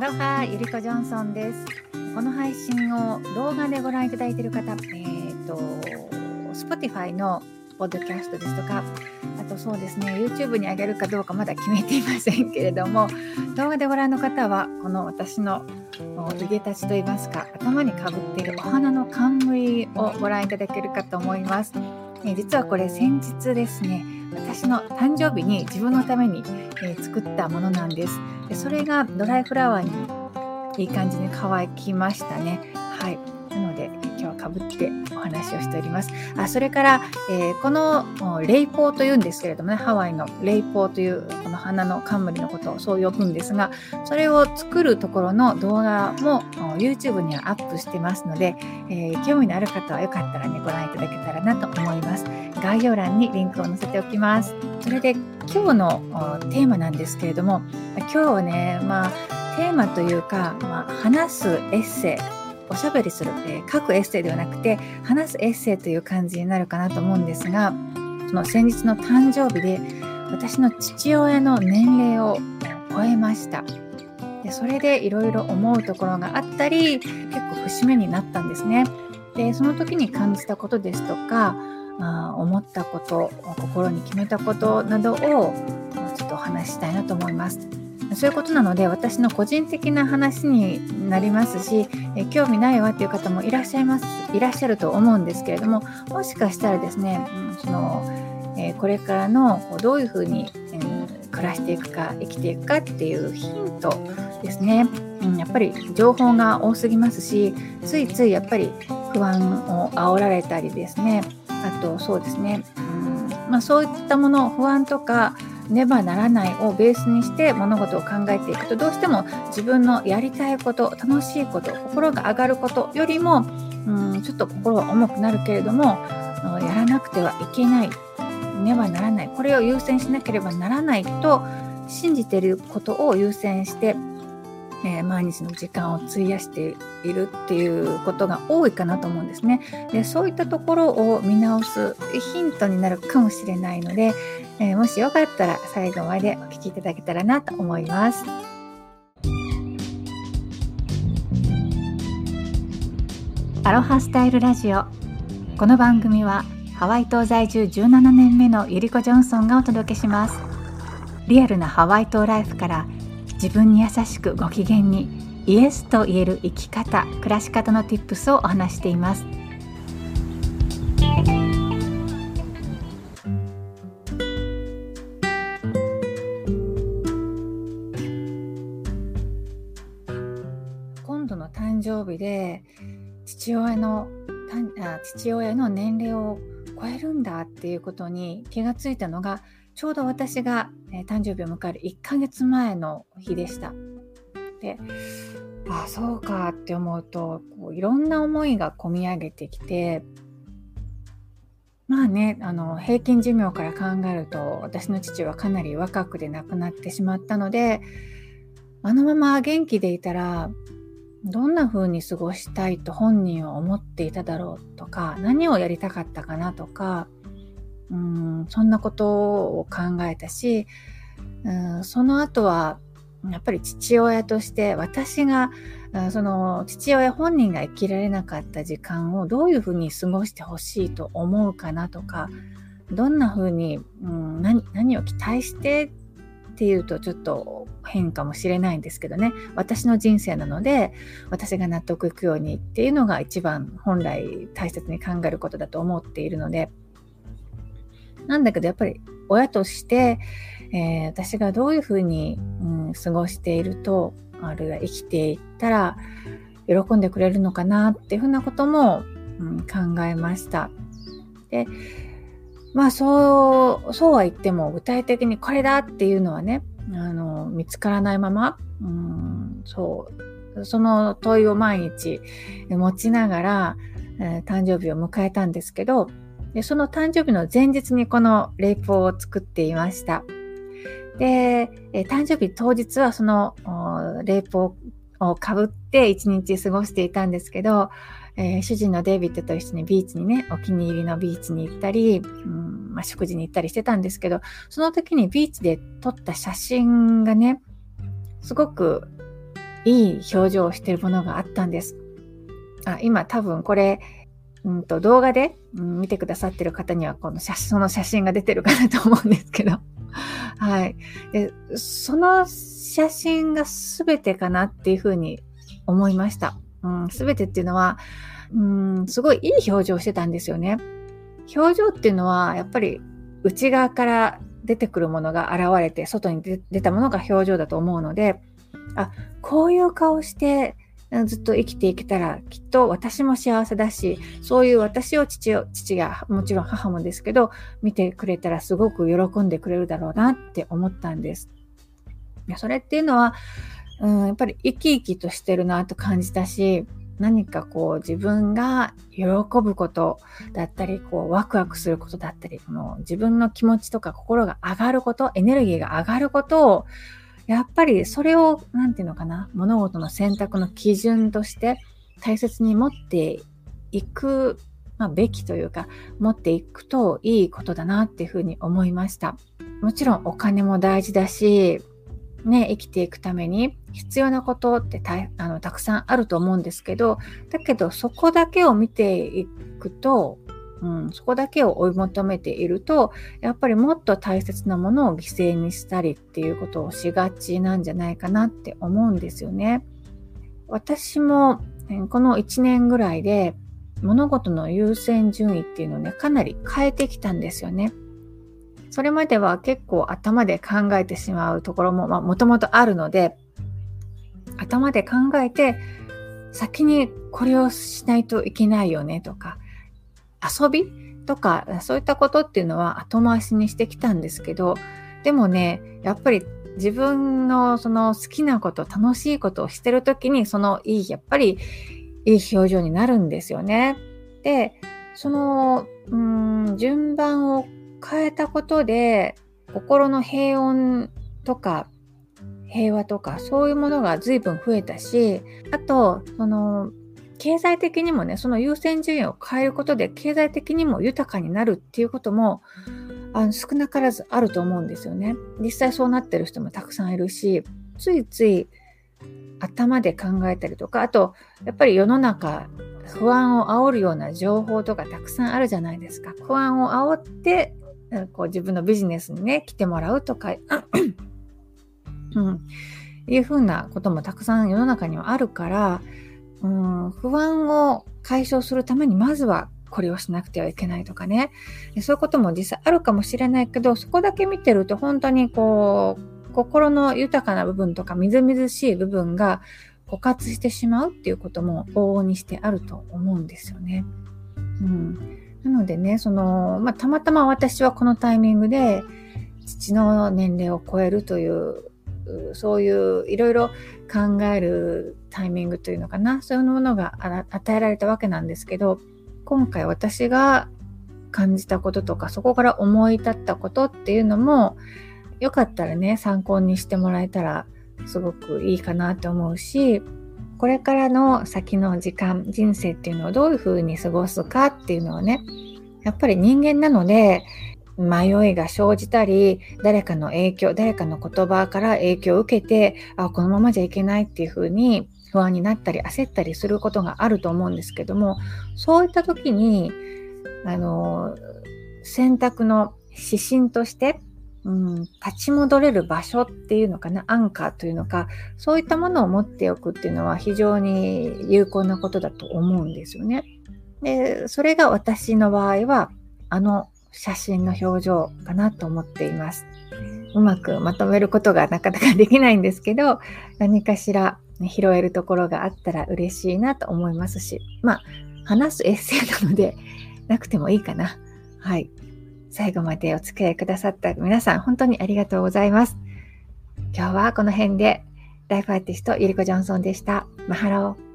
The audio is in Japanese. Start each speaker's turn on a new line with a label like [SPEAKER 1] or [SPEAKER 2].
[SPEAKER 1] アロハゆりこジョンソンです。この配信を動画でご覧いただいている方えっ、ー、と Spotify のポッドキャストですとかあとそうですね YouTube に上げるかどうかまだ決めていませんけれども動画でご覧の方はこの私のいでたちといいますか頭にかぶっているお花の冠をご覧いただけるかと思います、え実はこれ先日ですね私の誕生日に自分のために、え、作ったものなんです。でそれがドライフラワーにいい感じに乾きましたね。はい。なので今日はかぶって話をしておりますあそれから、えー、このレイポーというんですけれどもねハワイのレイポーというこの花の冠のことをそう呼ぶんですがそれを作るところの動画も YouTube にはアップしてますので、えー、興味のある方はよかったらねご覧いただけたらなと思います概要欄にリンクを載せておきます。それで今日のテーマなんですけれども、今日はね、まあ、テーマというか、まあ、話すエッセイ、おしゃべりする、えー、書くエッセイではなくて、話すエッセイという感じになるかなと思うんですが、その先日の誕生日で、私の父親の年齢を超えました。でそれでいろいろ思うところがあったり、結構節目になったんですね。で、その時に感じたことですとか、あ思ったこと心に決めたことなどをちょっとお話ししたいなと思います。そういうことなので私の個人的な話になりますしえ興味ないわっていう方もいらっしゃいますいらっしゃると思うんですけれどももしかしたらですね、うん、そのえこれからのどういうふうに、えー、暮らしていくか生きていくかっていうヒントですね、うん、やっぱり情報が多すぎますしついついやっぱり不安を煽られたりですね。あとそうですね、うんまあ、そういったもの不安とかねばならないをベースにして物事を考えていくとどうしても自分のやりたいこと楽しいこと心が上がることよりも、うん、ちょっと心は重くなるけれどもやらなくてはいけない。ねばならない。これを優先しなければならないと信じていることを優先してえー、毎日の時間を費やしているっていうことが多いかなと思うんですね。でそういったところを見直すヒントになるかもしれないので、えー、もしよかったら最後までお聞きいただけたらなと思います。アロハスタイルラジオこの番組はハワイ島在住17年目のゆりこジョンソンがお届けしますリアルなハワイ島ライフから自分に優しくご機嫌にイエスと言える生き方暮らし方の Tips をお話しています。今度の誕生日で父親の父親の年齢を超えるんだっていうことに気がついたのがちょうど私が、えー、誕生日を迎える1ヶ月前の日でした。で、ああ、そうかって思うと、こういろんな思いがこみ上げてきて、まあね、あの平均寿命から考えると私の父はかなり若くで亡くなってしまったのであのまま元気でいたらどんな風に過ごしたいと本人は思っていただろうとか何をやりたかったかなとかうんそんなことを考えたし、うん、その後はやっぱり父親として私がその父親本人が生きられなかった時間をどういうふうに過ごしてほしいと思うかなとかどんなふうに、うん、何何を期待してっていうとちょっと変かもしれないんですけどね。私の人生なので私が納得いくようにっていうのが一番本来大切に考えることだと思っているのでなんだけどやっぱり親として、えー、私がどういうふうに、うん、過ごしているとあるいは生きていったら喜んでくれるのかなっていうふうなことも、うん、考えました。でまあそうそうは言っても具体的にこれだっていうのはねあの見つからないまま、うん、そうその問いを毎日持ちながら、えー、誕生日を迎えたんですけどでその誕生日の前日にこのレイプを作っていました。で、え誕生日当日はそのレイプをかぶって一日過ごしていたんですけど、えー、主人のデイビッドと一緒にビーチにね、お気に入りのビーチに行ったり、うんまあ、食事に行ったりしてたんですけど、その時にビーチで撮った写真がね、すごくいい表情をしているものがあったんです。あ今多分これ、うんと動画で、うん、見てくださってる方にはこの写その写真が出てるかなと思うんですけど。はい。で、その写真が全てかなっていうふうに思いました。うん、全てっていうのは、うん、すごいいい表情してたんですよね。表情っていうのは、やっぱり内側から出てくるものが現れて、外に出たものが表情だと思うので、あ、こういう顔してずっと生きていけたら、きっと私も幸せだし、そういう私を父を、父が、もちろん母もですけど、見てくれたらすごく喜んでくれるだろうなって思ったんです。いやそれっていうのは、うん、やっぱり生き生きとしてるなと感じたし、何かこう自分が喜ぶことだったり、こうワクワクすることだったり、この自分の気持ちとか心が上がること、エネルギーが上がることを、やっぱりそれを、何て言うのかな、物事の選択の基準として大切に持っていく、まあ、べきというか、持っていくといいことだなっていうふうに思いました。もちろんお金も大事だし、ね、生きていくために必要なことってたあのたくさんあると思うんですけど、だけどそこだけを見ていくと、うん、そこだけを追い求めていると、やっぱりもっと大切なものを犠牲にしたりっていうことをしがちなんじゃないかなって思うんですよね。私もこの1年ぐらいで物事の優先順位っていうのをね、かなり変えてきたんですよね。それまでは結構頭で考えてしまうところももともとあるので、頭で考えて、先にこれをしないといけないよねとか、遊び？とか、そういったことっていうのは後回しにしてきたんですけど、でもね、やっぱり自分のその好きなこと、楽しいことをしてるときに、そのいい、やっぱりいい表情になるんですよね。で、その、うん、順番を変えたことで、心の平穏とか平和とかそういうものが随分増えたし、あと、その、経済的にもね、その優先順位を変えることで経済的にも豊かになるっていうことも、あの少なからずあると思うんですよね。実際そうなってる人もたくさんいるし、ついつい頭で考えたりとか、あと、やっぱり世の中、不安を煽るような情報とかたくさんあるじゃないですか。不安を煽ってこう自分のビジネスにね、来てもらうとか、うん、いうふうなこともたくさん世の中にはあるから、うん、不安を解消するためにまずはこれをしなくてはいけないとかね。そういうことも実際あるかもしれないけど、そこだけ見てると本当にこう、心の豊かな部分とかみずみずしい部分が枯渇してしまうっていうことも往々にしてあると思うんですよね。うん。なのでね、その、まあ、たまたま私はこのタイミングで、父の年齢を超えるという、そういういろいろ考えるタイミングというのかな、そういうものが与えられたわけなんですけど、今回私が感じたこととか、そこから思い立ったことっていうのも、よかったらね、参考にしてもらえたらすごくいいかなと思うし、これからの先の時間、人生っていうのをどういうふうに過ごすかっていうのはね、やっぱり人間なので、迷いが生じたり、誰かの影響、誰かの言葉から影響を受けて、あ、このままじゃいけないっていうふうに不安になったり焦ったりすることがあると思うんですけども、そういった時に、あの、選択の指針として、うん、立ち戻れる場所っていうのかな、アンカーというのか、そういったものを持っておくっていうのは非常に有効なことだと思うんですよね。で、それが私の場合は、あの写真の表情かなと思っています。うまくまとめることがなかなかできないんですけど、何かしら拾えるところがあったら嬉しいなと思いますし、まあ、話すエッセイなので、なくてもいいかな。はい。最後までお付き合いくださった皆さん、本当にありがとうございます。今日はこの辺で、ライフアーティスト、ゆりこジョンソンでした。マハロー。